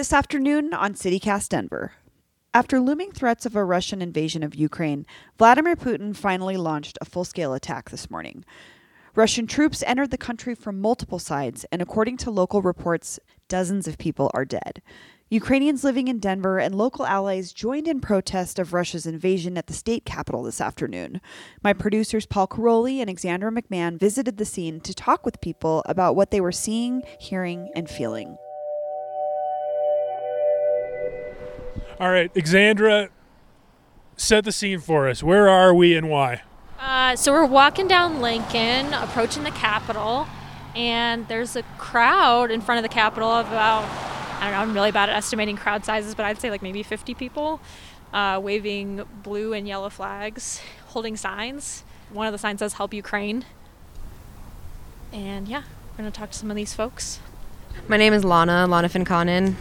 This afternoon on CityCast Denver. After looming threats of a Russian invasion of Ukraine, Vladimir Putin finally launched a full scale attack this morning. Russian troops entered the country from multiple sides, and according to local reports, dozens of people are dead. Ukrainians living in Denver and local allies joined in protest of Russia's invasion at the state capitol this afternoon. My producers Paul Karolyi and Alexandra McMahon visited the scene to talk with people about what they were seeing, hearing, and feeling. All right, Alexandra, set the scene for us. Where are we and why? Uh, so we're walking down Lincoln, approaching the Capitol, and there's a crowd in front of the Capitol of about, I don't know, I'm really bad at estimating crowd sizes, but I'd say like maybe 50 people uh, waving blue and yellow flags, holding signs. One of the signs says Help Ukraine. And yeah, we're going to talk to some of these folks. My name is Lana, Lana Finkanen.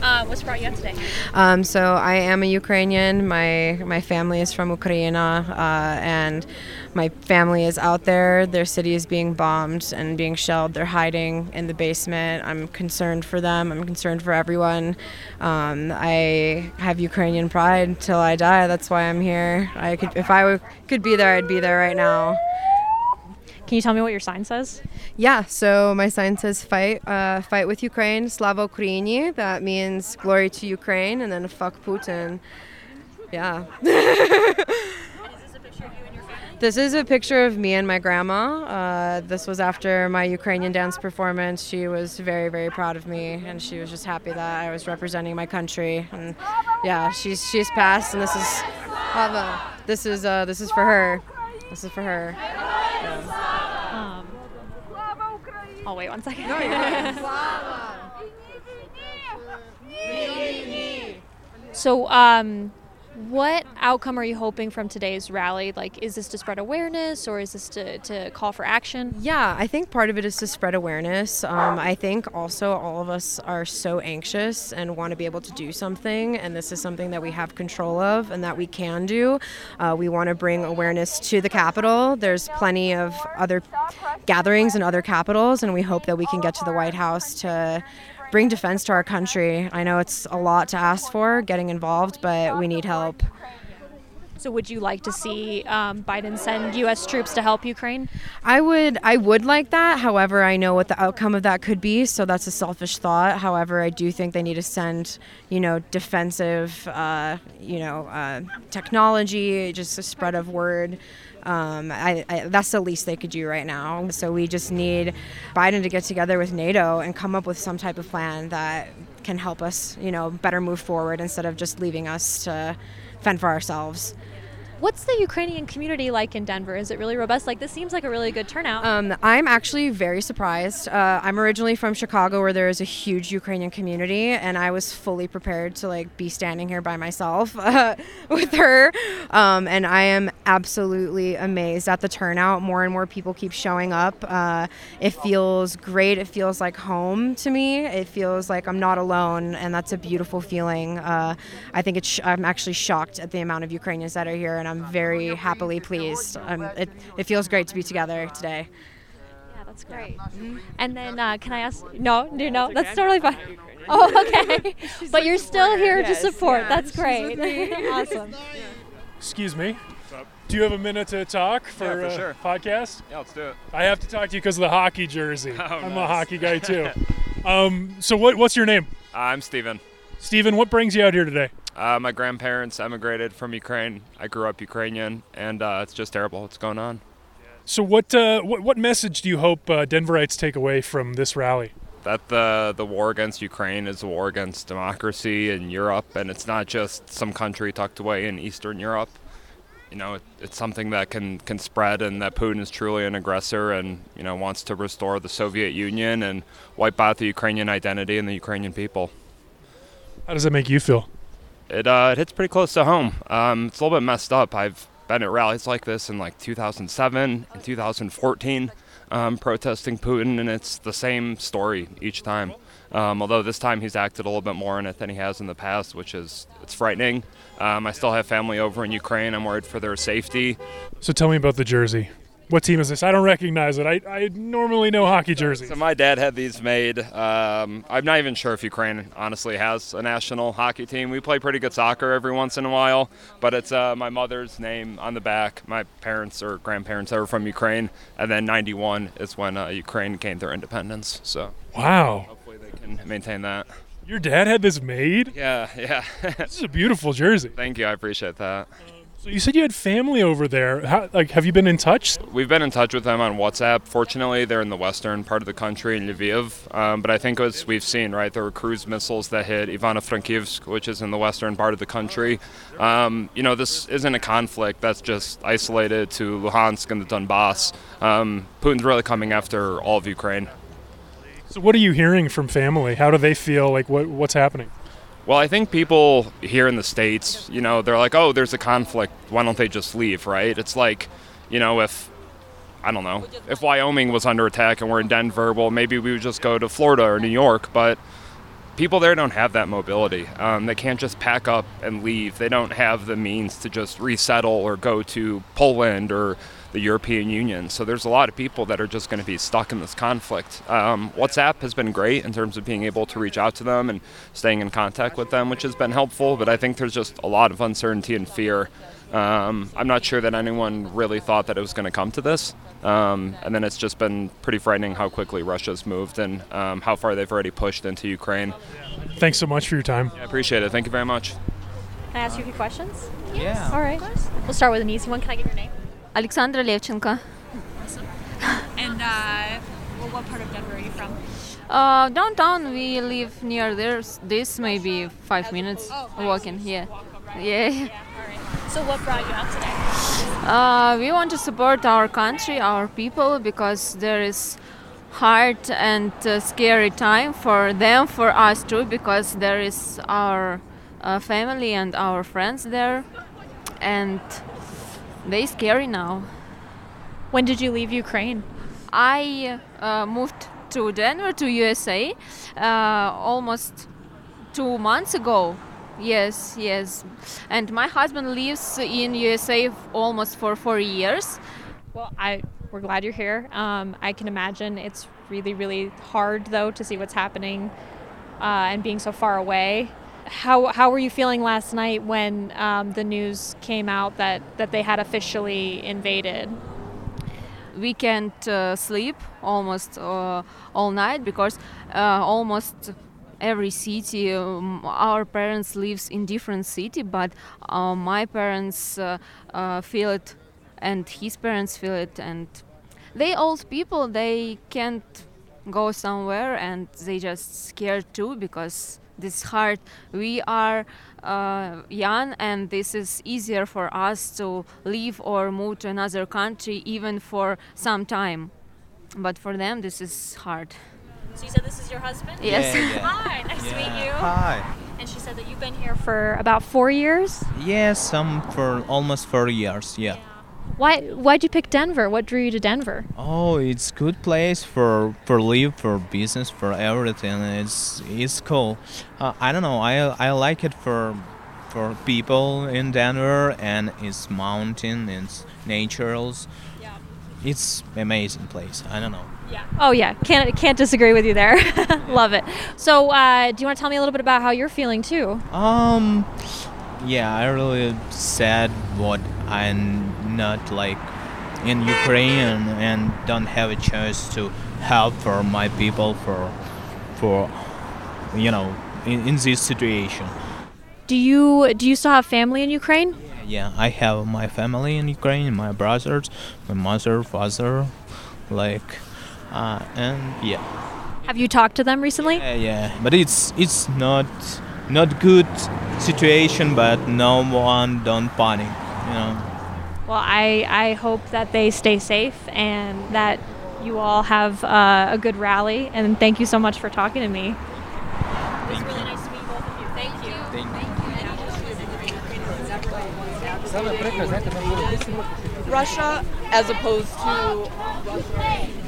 Uh, what's brought you out today? Um, so I am a Ukrainian. My my family is from Ukraine, uh, and my family is out there. Their city is being bombed and being shelled. They're hiding in the basement. I'm concerned for them. I'm concerned for everyone. Um, I have Ukrainian pride till I die. That's why I'm here. I could, if I w- could be there, I'd be there right now. Can you tell me what your sign says? Yeah, so my sign says fight, uh, fight with Ukraine, Slava Ukraini. That means glory to Ukraine, and then fuck Putin. Yeah. This is a picture of me and my grandma. Uh, this was after my Ukrainian dance performance. She was very, very proud of me, and she was just happy that I was representing my country. And yeah, she's she's passed, and this is. This is uh, this is for her. This is for her. Um, oh, wait one second. so, um, what outcome are you hoping from today's rally? Like, is this to spread awareness or is this to, to call for action? Yeah, I think part of it is to spread awareness. Um, I think also all of us are so anxious and want to be able to do something, and this is something that we have control of and that we can do. Uh, we want to bring awareness to the Capitol. There's plenty of other gatherings in other capitals, and we hope that we can get to the White House to bring defense to our country. I know it's a lot to ask for getting involved, but we need help. So, would you like to see um, Biden send U.S. troops to help Ukraine? I would I would like that. However, I know what the outcome of that could be, so that's a selfish thought. However, I do think they need to send, you know, defensive, uh, you know, uh, technology, just a spread of word. Um, I, I, that's the least they could do right now. So we just need Biden to get together with NATO and come up with some type of plan that can help us, you know, better move forward instead of just leaving us to fend for ourselves. What's the Ukrainian community like in Denver? Is it really robust? Like, this seems like a really good turnout. Um, I'm actually very surprised. Uh, I'm originally from Chicago, where there is a huge Ukrainian community, and I was fully prepared to like be standing here by myself uh, with her. Um, and I am absolutely amazed at the turnout. More and more people keep showing up. Uh, it feels great. It feels like home to me. It feels like I'm not alone, and that's a beautiful feeling. Uh, I think it's. Sh- I'm actually shocked at the amount of Ukrainians that are here, and I'm very happily pleased. Um, it, it feels great to be together today. Yeah, that's great. And then, uh, can I ask? No, no, no, that's totally fine. Oh, okay. but you're still here to support. That's great. awesome. Excuse me. Do you have a minute to talk for, Yeah, for uh, sure. podcast? Yeah, let's do it. I have to talk to you because of the hockey jersey. Oh, I'm a hockey guy too. um, so what, what's your name? I'm Steven. Steven, what brings you out here today? Uh, my grandparents emigrated from Ukraine. I grew up Ukrainian, and uh, it's just terrible what's going on. So what, uh, what, what message do you hope uh, Denverites take away from this rally? That the the war against Ukraine is a war against democracy in Europe, and it's not just some country tucked away in Eastern Europe. You know, it, it's something that can can spread, and that Putin is truly an aggressor, and you know wants to restore the Soviet Union and wipe out the Ukrainian identity and the Ukrainian people. How does that make you feel? It uh, it hits pretty close to home. Um, it's a little bit messed up. I've been at rallies like this in like 2007 and 2014, um, protesting Putin, and it's the same story each time. Um, although this time he's acted a little bit more in it than he has in the past, which is it's frightening. Um, I still have family over in Ukraine. I'm worried for their safety. So tell me about the jersey. What team is this? I don't recognize it. I, I normally know hockey jerseys. So my dad had these made. Um, I'm not even sure if Ukraine honestly has a national hockey team. We play pretty good soccer every once in a while, but it's uh, my mother's name on the back. My parents or grandparents were from Ukraine, and then '91 is when uh, Ukraine gained their independence. So Wow. hopefully they can maintain that. Your dad had this made? Yeah, yeah. This is a beautiful jersey. Thank you. I appreciate that. So you said you had family over there. How, like, have you been in touch? We've been in touch with them on WhatsApp. Fortunately, they're in the western part of the country in Lviv. Um, but I think as we've seen, right, there were cruise missiles that hit Ivano-Frankivsk, which is in the western part of the country. Um, you know, this isn't a conflict that's just isolated to Luhansk and the Donbass. Um, Putin's really coming after all of Ukraine. So what are you hearing from family? How do they feel? Like, what what's happening? Well, I think people here in the States, you know, they're like, oh, there's a conflict. Why don't they just leave, right? It's like, you know, if, I don't know, if Wyoming was under attack and we're in Denver, well, maybe we would just go to Florida or New York. But people there don't have that mobility. Um, they can't just pack up and leave. They don't have the means to just resettle or go to Poland or the European Union. So there's a lot of people that are just going to be stuck in this conflict. Um, WhatsApp has been great in terms of being able to reach out to them and staying in contact with them, which has been helpful. But I think there's just a lot of uncertainty and fear. Um, I'm not sure that anyone really thought that it was going to come to this. Um, and then it's just been pretty frightening how quickly Russia's moved and um, how far they've already pushed into Ukraine. Thanks so much for your time. I appreciate it. Thank you very much. Can I ask you a few questions? Yeah. All right. We'll start with an easy one. Can I get your name? Alexandra Levchenko. And uh, well, what part of Denver are you from? Uh, downtown, we live near this. This maybe five minutes Oh, nice. walking here. Yeah. Yeah. Right. So what brought you out today? Uh, we want to support our country, our people, because there is hard and uh, scary time for them, for us too, because there is our uh, family and our friends there, and they scary now. When did you leave Ukraine? I uh, moved to Denver, to USA, uh, almost two months ago. Yes, yes. And my husband lives in USA almost for four years. Well, I we're glad you're here. Um, I can imagine it's really, really hard though to see what's happening uh, and being so far away. How how were you feeling last night when um, the news came out that that they had officially invaded? We can't uh, sleep almost uh, all night because uh, almost every city um, our parents lives in different city but uh, my parents uh, uh, feel it and his parents feel it and they old people they can't go somewhere and they just scared too because this is hard we are uh, young and this is easier for us to leave or move to another country even for some time but for them this is hard So you said this is your husband? Yes. Yeah, yeah. Hi, nice to meet you. Hi. And she said that you've been here for about four years. Yes, some for almost four years. Yeah. Why why'd you pick Denver? What drew you to Denver? Oh, it's good place for for live, for business, for everything. It's it's cool. Uh, I don't know. I I like it for for people in Denver and its mountain, its naturals. Yeah. It's amazing place. I don't know. Yeah. Oh yeah, can't can't disagree with you there. Love it. So, uh, do you want to tell me a little bit about how you're feeling too? Um, yeah, I really sad what I'm not like in Ukraine and don't have a chance to help for my people for for you know in, in this situation. Do you do you still have family in Ukraine? Yeah, I have my family in Ukraine, my brothers, my mother, father, like, uh, and yeah. Have you talked to them recently? Yeah, yeah, but it's it's not not good situation, but no one don't panic, you know. Well, I I hope that they stay safe and that you all have uh, a good rally. And thank you so much for talking to me. It was Thank really nice to meet both of you. Thank you. Thank you. Russia as opposed to More from Ukraine!